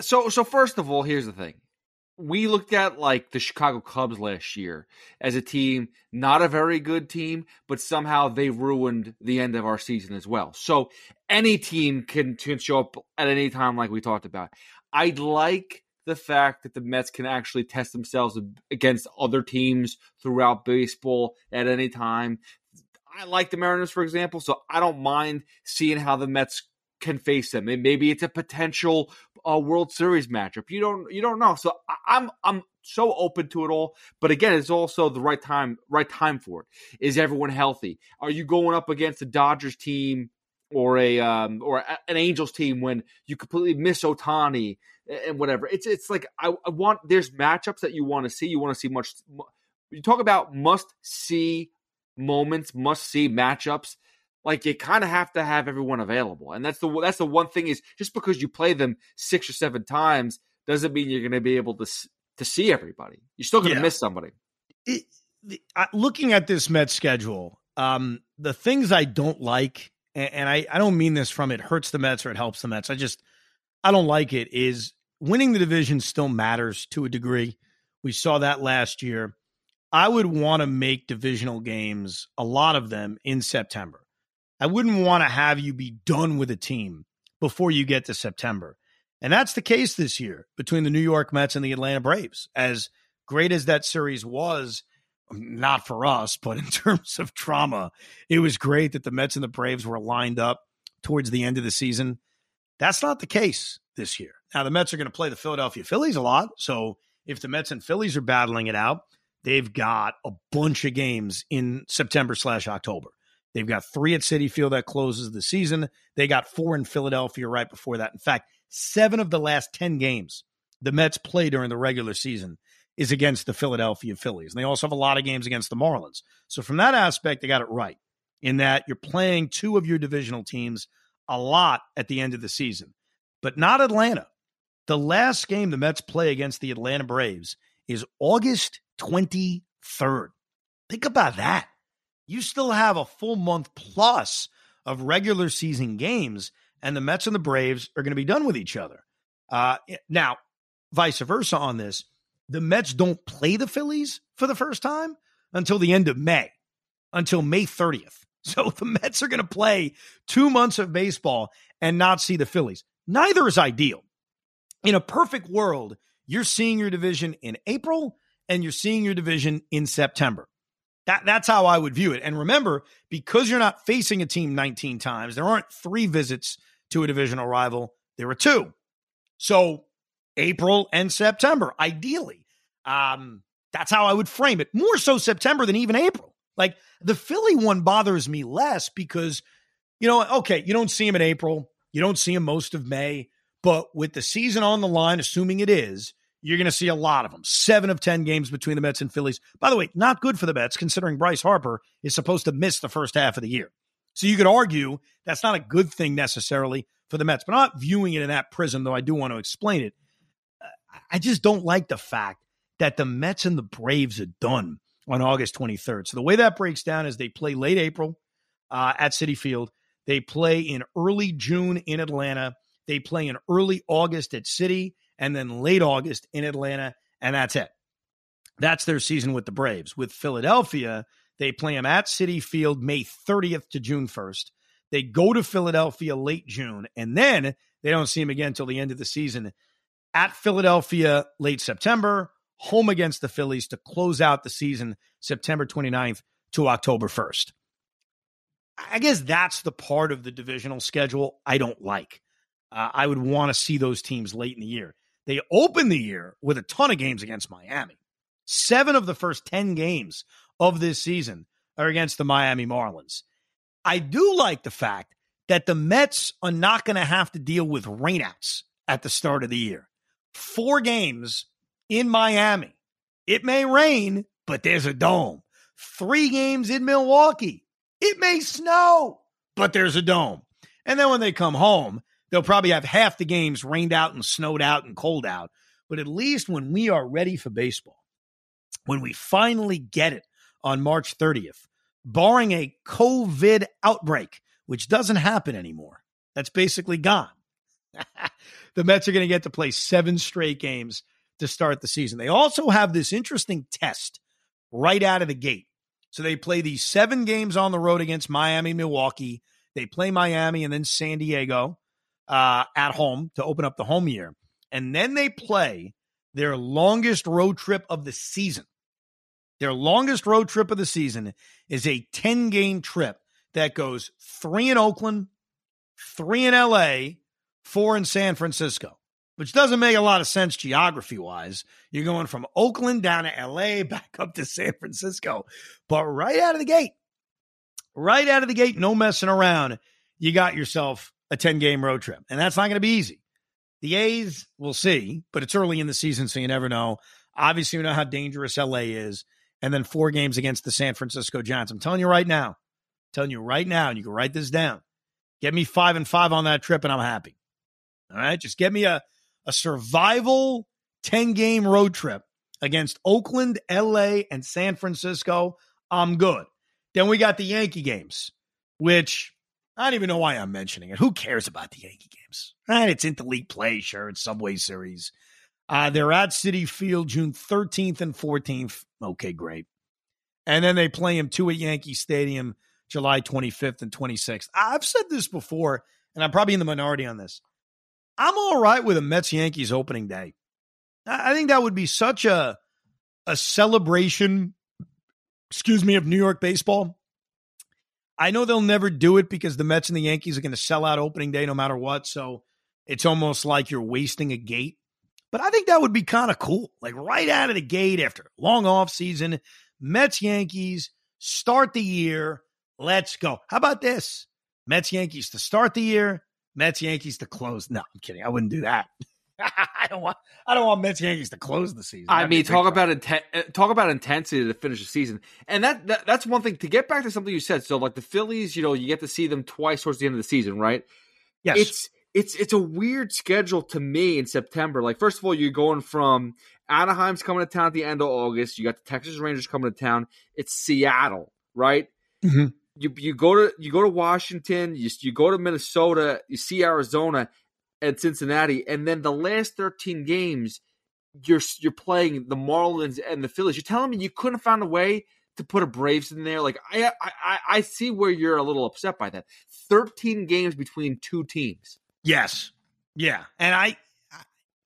So, so first of all, here's the thing. We looked at like the Chicago Cubs last year as a team, not a very good team, but somehow they ruined the end of our season as well. So any team can, can show up at any time, like we talked about. I'd like the fact that the Mets can actually test themselves against other teams throughout baseball at any time. I like the Mariners, for example, so I don't mind seeing how the Mets can face them. And maybe it's a potential uh, World Series matchup. You don't you don't know. So I'm I'm so open to it all. But again, it's also the right time right time for it. Is everyone healthy? Are you going up against a Dodgers team or a um, or an Angels team when you completely miss Ohtani and whatever? It's it's like I, I want there's matchups that you want to see. You want to see much. You talk about must see moments, must see matchups like you kind of have to have everyone available. And that's the that's the one thing is just because you play them six or seven times doesn't mean you're going to be able to to see everybody. You're still going to yeah. miss somebody. It, the, uh, looking at this Met schedule, um, the things I don't like, and, and I, I don't mean this from it hurts the Mets or it helps the Mets. I just I don't like it. Is winning the division still matters to a degree? We saw that last year. I would want to make divisional games, a lot of them, in September. I wouldn't want to have you be done with a team before you get to September. And that's the case this year between the New York Mets and the Atlanta Braves. As great as that series was, not for us, but in <laughs> terms of trauma, it was great that the Mets and the Braves were lined up towards the end of the season. That's not the case this year. Now, the Mets are going to play the Philadelphia Phillies a lot. So if the Mets and Phillies are battling it out, they've got a bunch of games in September slash October. They've got three at Citi Field that closes the season. They got four in Philadelphia right before that. In fact, seven of the last 10 games the Mets play during the regular season is against the Philadelphia Phillies. And they also have a lot of games against the Marlins. So, from that aspect, they got it right in that you're playing two of your divisional teams a lot at the end of the season, but not Atlanta. The last game the Mets play against the Atlanta Braves is August 23rd. Think about that you still have a full month plus of regular season games. and the Mets and the Braves are going to be done with each other. Uh, now, vice versa on this, the Mets don't play the Phillies for the first time until the end of May, until May 30th. <laughs> So the Mets are going to play two months of baseball and not see the Phillies. Neither is ideal. In a perfect world, you're seeing your division in April and you're seeing your division in September. That, that's how I would view it. And remember, because you're not facing a team 19 times, there aren't three visits to a divisional rival, there are two. So April and September, ideally. Um, that's how I would frame it. More so September than even April. Like the Philly one bothers me less because, you know, okay, you don't see him in April, you don't see him most of May, but with the season on the line, assuming it is, you're going to see a lot of them. Seven of 10 games between the Mets and Phillies. By the way, not good for the Mets considering Bryce Harper is supposed to miss the first half of the year. So you could argue that's not a good thing necessarily for the Mets, but I'm not viewing it in that prism, though I do want to explain it. I just don't like the fact that the Mets and the Braves are done on August 23rd. So the way that breaks down is they play late April uh, at Citi Field. They play in early June in Atlanta. They play in early August at Citi and then late August in Atlanta, and that's it. That's their season with the Braves. With Philadelphia, they play them at Citi Field May 30th to June 1st. They go to Philadelphia late June, and then they don't see him again until the end of the season at Philadelphia late September, home against the Phillies to close out the season September 29th to October 1st. I guess that's the part of the divisional schedule I don't like. Uh, I would want to see those teams late in the year. They open the year with a ton of games against Miami. Seven of the first 10 games of this season are against the Miami Marlins. I do like the fact that the Mets are not going to have to deal with rainouts at the start of the year. Four games in Miami. It may rain, but there's a dome. Three games in Milwaukee. It may snow, but there's a dome. And then when they come home, they'll probably have half the games rained out and snowed out and cold out. But at least when we are ready for baseball, when we finally get it on March 30th, barring a COVID outbreak, which doesn't happen anymore. That's basically gone. <laughs> the Mets are going to get to play seven straight games to start the season. They also have this interesting test right out of the gate. So they play these seven games on the road against Miami, Milwaukee. They play Miami and then San Diego uh, at home to open up the home year. And then they play their longest road trip of the season their longest road trip of the season is a 10 game trip that goes three in Oakland, three in LA, four in San Francisco, which doesn't make a lot of sense geography wise. You're going from Oakland down to LA, <laughs> back up to San Francisco. But right out of the gate, right out of the gate, no messing around, you got yourself a 10 game road trip. And that's not going to be easy. The A's, we'll see, but it's early in the season, so you never know. Obviously, we know how dangerous LA is and then four games against the San Francisco Giants. I'm telling you right now, I'm telling you right now, and you can write this down. Get me five and five on that trip, and I'm happy. All right, just get me a a survival 10 game road trip against Oakland, LA, and San Francisco. I'm good. Then we got the Yankee games, which I don't even know why I'm mentioning it. Who cares about the Yankee games? Right? It's interleague play, sure. It's Subway Series. Uh, they're at Citi Field June 13th and 14th. Okay, great. And then they play him two at Yankee Stadium July 25th and 26th. I've said this before, and I'm probably in the minority on this. I'm all right with a Mets Yankees opening day. I think that would be such a a celebration, excuse me, of New York baseball. I know they'll never do it because the Mets and the Yankees are going to sell out opening day no matter what. So it's almost like you're wasting a gate. But I think that would be kind of cool. Like right out of the gate after long off season, Mets Yankees start the year. Let's go. How about this? Mets Yankees to start the year, Mets Yankees to close. No, I'm kidding. I wouldn't do that. <laughs> <laughs> I don't want. I don't want Mets Yankees to close the season. I mean, talk about inten- uh, talk about intensity to finish the season, and that, that that's one thing. To get back to something you said, so like the Phillies, you know, you get to see them twice towards the end of the season, right? Yes. It's it's it's a weird schedule to me in September. Like, first of all, you're going from Anaheim's coming to town at the end of August. You got the Texas Rangers coming to town. It's Seattle, right? Mm-hmm. you you go to you go to Washington, you you go to Minnesota, you see Arizona and Cincinnati, and then the last thirteen games, you're you're playing the Marlins and the Phillies. You're telling me you couldn't find a way to put a Braves in there? Like I I I see where you're a little upset by that. Thirteen games between two teams. Yes, yeah, and I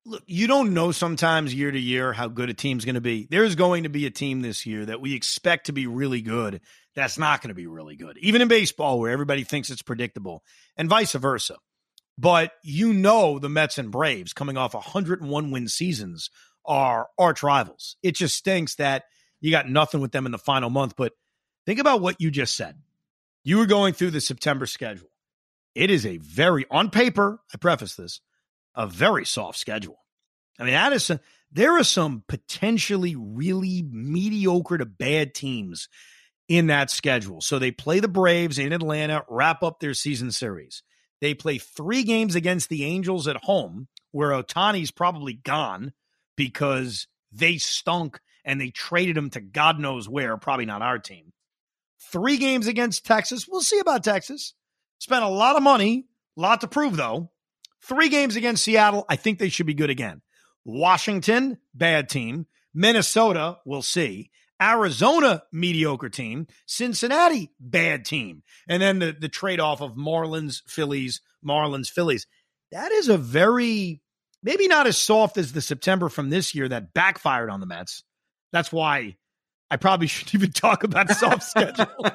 look, you don't know sometimes year to year how good a team's going to be. There's going to be a team this year that we expect to be really good. That's not going to be really good, even in baseball where everybody thinks it's predictable, and vice versa. But you know, the Mets and Braves coming off 101 win seasons are arch rivals. It just stinks that you got nothing with them in the final month. But think about what you just said. You were going through the September schedule. It is a very, on paper, I preface this, a very soft schedule. I mean, that is there are some potentially really mediocre to bad teams in that schedule. So they play the Braves in Atlanta, wrap up their season series. They play three games against the Angels at home, where Ohtani's probably gone because they stunk and they traded him to God knows where, probably not our team. Three games against Texas. We'll see about Texas. Spent a lot of money, lot to prove though. Three games against Seattle. I think they should be good again. Washington, bad team. Minnesota, we'll see. Arizona, mediocre team. Cincinnati, bad team. And then the, the trade off of Marlins, Phillies, Marlins, Phillies. That is a very, maybe not as soft as the September from this year that backfired on the Mets. That's why I probably <laughs> shouldn't even talk about soft schedule.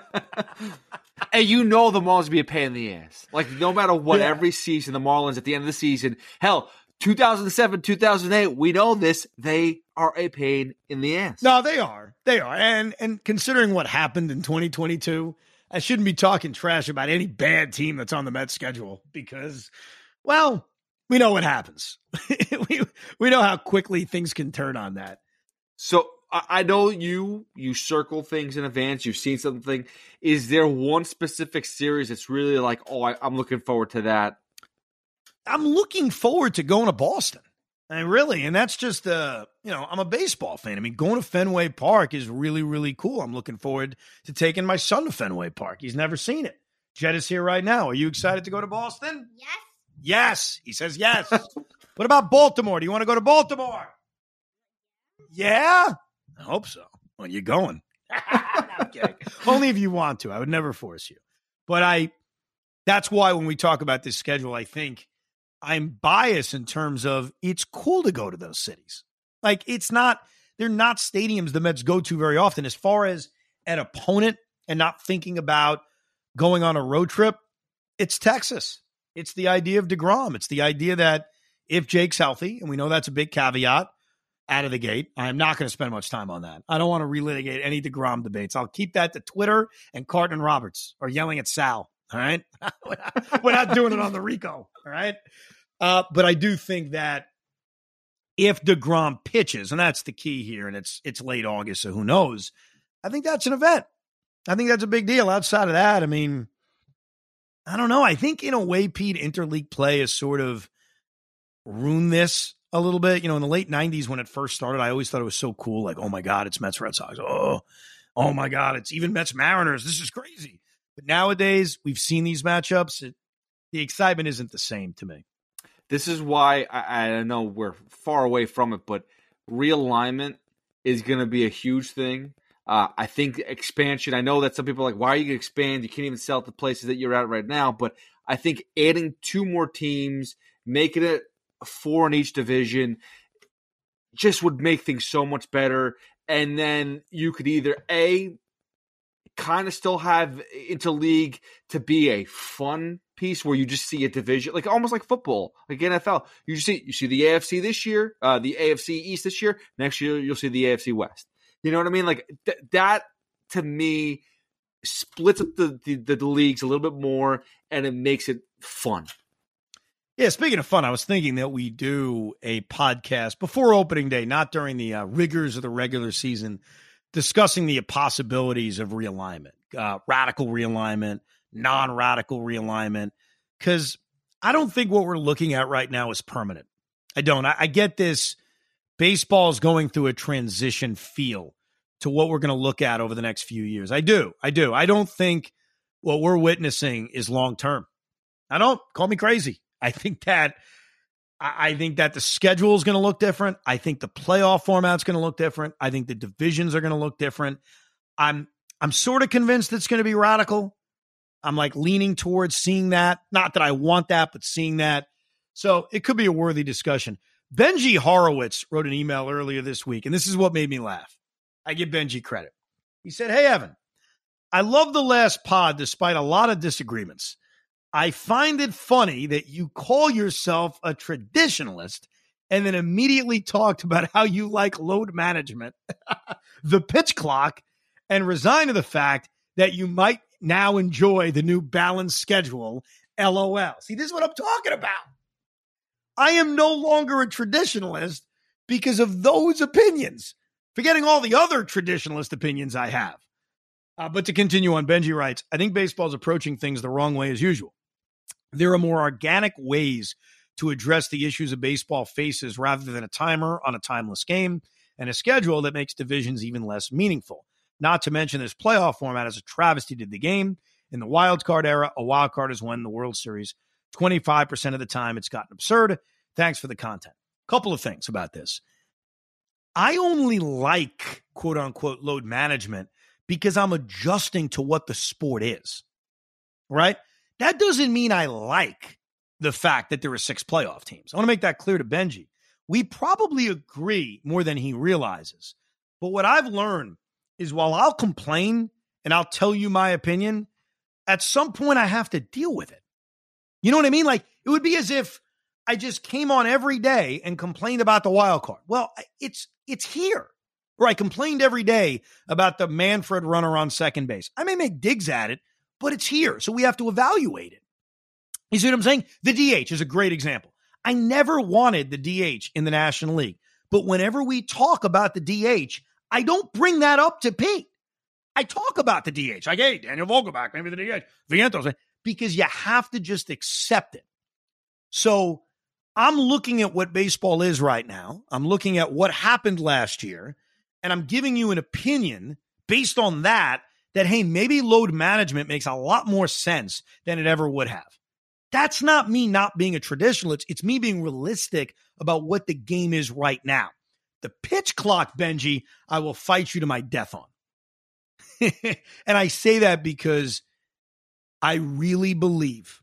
<laughs> and you know the Marlins be a pain in the ass. Like no matter what, Yeah. every season the Marlins at the end of the season, hell, 2007, 2008, we know this. They are a pain in the ass. No, they are. They are. And and considering what happened in 2022, I shouldn't be talking trash about any bad team that's on the Mets schedule because, well, we know what happens. <laughs> we we know how quickly things can turn on that. So I know you you circle things in advance. You've seen something. Is there one specific series that's really like, oh, I, I'm looking forward to that? I'm looking forward to going to Boston. I mean, really, and that's just uh, you know, I'm a baseball fan. I mean, going to Fenway Park is really, really cool. I'm looking forward to taking my son to Fenway Park. He's never seen it. Jed is here right now. Are you excited to go to Boston? Yes. Yes. He says yes. <laughs> what about Baltimore? Do you want to go to Baltimore? Yeah. I hope so. Well, you're going. <laughs> Only if you want to. I would never force you. But I that's why when we talk about this schedule, I think I'm biased in terms of it's cool to go to those cities. Like it's not they're not stadiums the Mets go to very often as far as an opponent and not thinking about going on a road trip. It's Texas. It's the idea of DeGrom. It's the idea that if Jake's healthy, and we know that's a big caveat out of the gate, I'm not going to spend much time on that. I don't want to relitigate any DeGrom debates. I'll keep that to Twitter and Carton Roberts are yelling at Sal. All right. <laughs> We're not- <laughs> We're not doing it on the Rico. All right. Uh, but I do think that if DeGrom pitches, and that's the key here, and it's it's late August, so who knows? I think that's an event. I think that's a big deal. Outside of that, I mean, I don't know. I think in a way, Pete, interleague play has sort of ruined this a little bit. You know, in the late '90s when it first started, I always thought it was so cool. Like, oh my god, it's Mets Red Sox. Oh, oh my god, it's even Mets Mariners. This is crazy. But nowadays, we've seen these matchups. It, the excitement isn't the same to me. This is why I, I know we're far away from it, but realignment is going to be a huge thing. Uh, I think expansion. I know that some people are like, why are you going to expand? You can't even sell the places that you're at right now. But I think adding two more teams, making it four in each division, just would make things so much better. And then you could either a kind of still have interleague to be a fun piece where you just see a division like almost like football like NFL you just see you see the AFC this year uh the AFC East this year. Next year you'll see the AFC West. You know what I mean? Like th- that to me splits up the, the the leagues a little bit more and it makes it fun. Yeah, speaking of fun, I was thinking that we do a podcast before opening day, not during the uh, rigors of the regular season, discussing the possibilities of realignment, uh, radical realignment, non radical realignment, because I don't think what we're looking at right now is permanent. I don't. I, I get this. Baseball is going through a transition feel to what we're going to look at over the next few years. I do. I do. I don't think what we're witnessing is long term. I don't call me crazy. I think that I think that the schedule is going to look different. I think the playoff format's going to look different. I think the divisions are going to look different. I'm I'm sort of convinced it's going to be radical. I'm like leaning towards seeing that. Not that I want that, but seeing that. So it could be a worthy discussion. Benji Horowitz wrote an email earlier this week, and this is what made me laugh. I give Benji credit. He said, Hey, Evan, I love the last pod despite a lot of disagreements. I find it funny that you call yourself a traditionalist and then immediately talked about how you like load management, <laughs> the pitch clock, and resign to the fact that you might now enjoy the new balanced schedule. LOL. See, this is what I'm talking about. I am no longer a traditionalist because of those opinions, forgetting all the other traditionalist opinions I have. Uh, but to continue on, Benji writes I think baseball is approaching things the wrong way as usual. There are more organic ways to address the issues of baseball faces rather than a timer on a timeless game and a schedule that makes divisions even less meaningful. Not to mention, this playoff format is a travesty to the game. In the wild card era, a wild card has won the World Series 25% of the time. It's gotten absurd. Thanks for the content. Couple of things about this. I only like quote unquote load management because I'm adjusting to what the sport is, right? That doesn't mean I like the fact that there are six playoff teams. I want to make that clear to Benji. We probably agree more than he realizes. But what I've learned is while I'll complain and I'll tell you my opinion, at some point I have to deal with it. You know what I mean? Like it would be as if I just came on every day and complained about the wild card. Well, it's it's here. Or I complained every day about the Manfred runner on second base. I may make digs at it, but it's here. So we have to evaluate it. You see what I'm saying? The DH is a great example. I never wanted the DH in the National League. But whenever we talk about the DH, I don't bring that up to Pete. I talk about the DH. Like, hey, Daniel Vogelbach, maybe the DH, Vientos, eh? because you have to just accept it. So I'm looking at what baseball is right now. I'm looking at what happened last year, and I'm giving you an opinion based on that that, hey, maybe load management makes a lot more sense than it ever would have. That's not me not being a traditionalist. It's me being realistic about what the game is right now. The pitch clock, Benji, I will fight you to my death on. <laughs> and I say that because I really believe,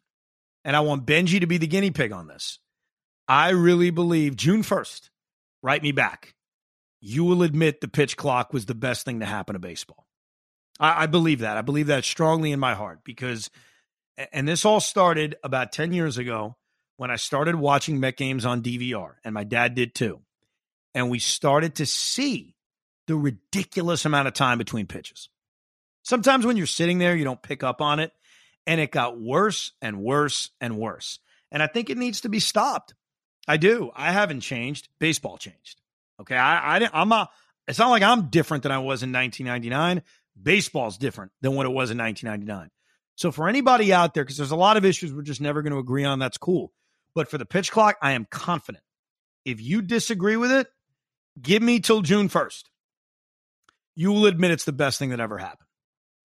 and I want Benji to be the guinea pig on this. I really believe June 1st, write me back. You will admit the pitch clock was the best thing to happen to baseball. I, I believe that. I believe that strongly in my heart because, and this all started about 10 years ago when I started watching Met games on DVR, and my dad did too. And we started to see the ridiculous amount of time between pitches. Sometimes when you're sitting there, you don't pick up on it. And it got worse and worse and worse. And I think it needs to be stopped. I do. I haven't changed. Baseball changed. Okay. I, I I'm a, it's not like I'm different than I was in 1999. Baseball's different than what it was in 1999. So for anybody out there, because there's a lot of issues we're just never going to agree on, that's cool. But for the pitch clock, I am confident. If you disagree with it, give me till June 1st. You will admit it's the best thing that ever happened.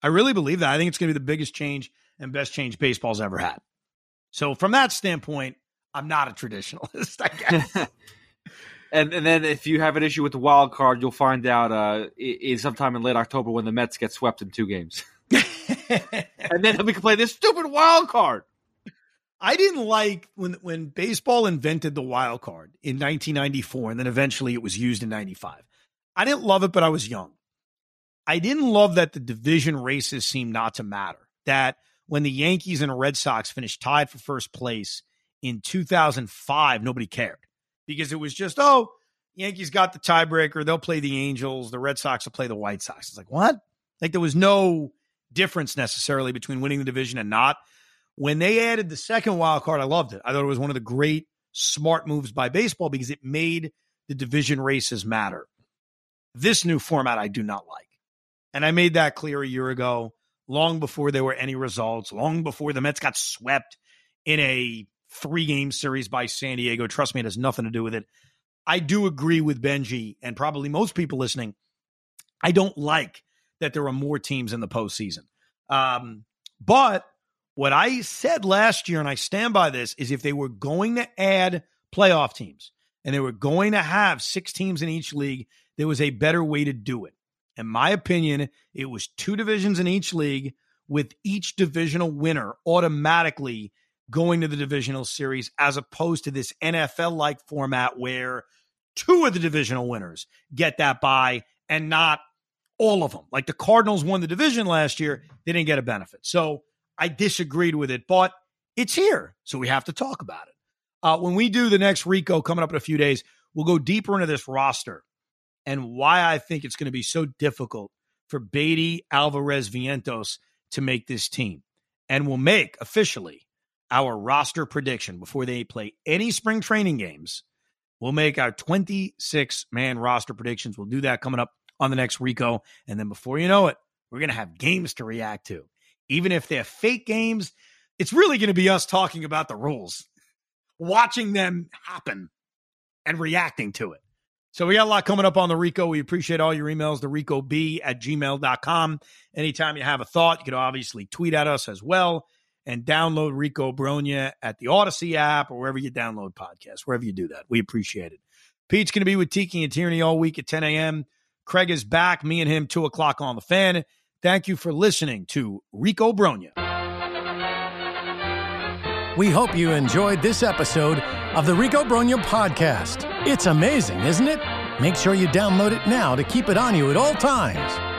I really believe that. I think it's going to be the biggest change and best change baseball's ever had. So from that standpoint, I'm not a traditionalist, I guess. <laughs> and and then if you have an issue with the wild card, you'll find out uh, is sometime in late October when the Mets get swept in two games, <laughs> <laughs> and then we can play this stupid wild card. I didn't like when when baseball invented the wild card in 1994, and then eventually it was used in '95. I didn't love it, but I was young. I didn't love that the division races seemed not to matter. That when the Yankees and Red Sox finished tied for first place in 2005, nobody cared because it was just, oh, Yankees got the tiebreaker. They'll play the Angels. The Red Sox will play the White Sox. It's like, what? Like there was no difference necessarily between winning the division and not. When they added the second wild card, I loved it. I thought it was one of the great, smart moves by baseball because it made the division races matter. This new format, I do not like. And I made that clear a year ago long before there were any results, long before the Mets got swept in a three game series by San Diego. Trust me, it has nothing to do with it. I do agree with Benji and probably most people listening. I don't like that there are more teams in the postseason. Um, But what I said last year, and I stand by this, is if they were going to add playoff teams and they were going to have six teams in each league, there was a better way to do it. In my opinion, it was two divisions in each league with each divisional winner automatically going to the divisional series as opposed to this NFL like format where two of the divisional winners get that bye and not all of them. Like the Cardinals won the division last year, they didn't get a benefit. So I disagreed with it, but it's here. So we have to talk about it. Uh, when we do the next Rico coming up in a few days, we'll go deeper into this roster and why I think it's going to be so difficult for Baty, Alvarez, Vientos to make this team. And we'll make officially our roster prediction before they play any spring training games. We'll make our 26 man roster predictions. We'll do that coming up on the next Rico. And then before you know it, we're going to have games to react to. Even if they're fake games, it's really going to be us talking about the rules, watching them happen and reacting to it. So we got a lot coming up on the Rico. We appreciate all your emails, the Rico B at gmail.com. Anytime you have a thought, you can obviously tweet at us as well and download Rico Brogna at the Audacy app or wherever you download podcasts, wherever you do that. We appreciate it. Pete's going to be with Tiki and Tierney all week at 10 a.m. Craig is back, me and him, 2 o'clock on the fan. Thank you for listening to Rico Brogna. We hope you enjoyed this episode of the Rico Brogna podcast. It's amazing, isn't it? Make sure you download it now to keep it on you at all times.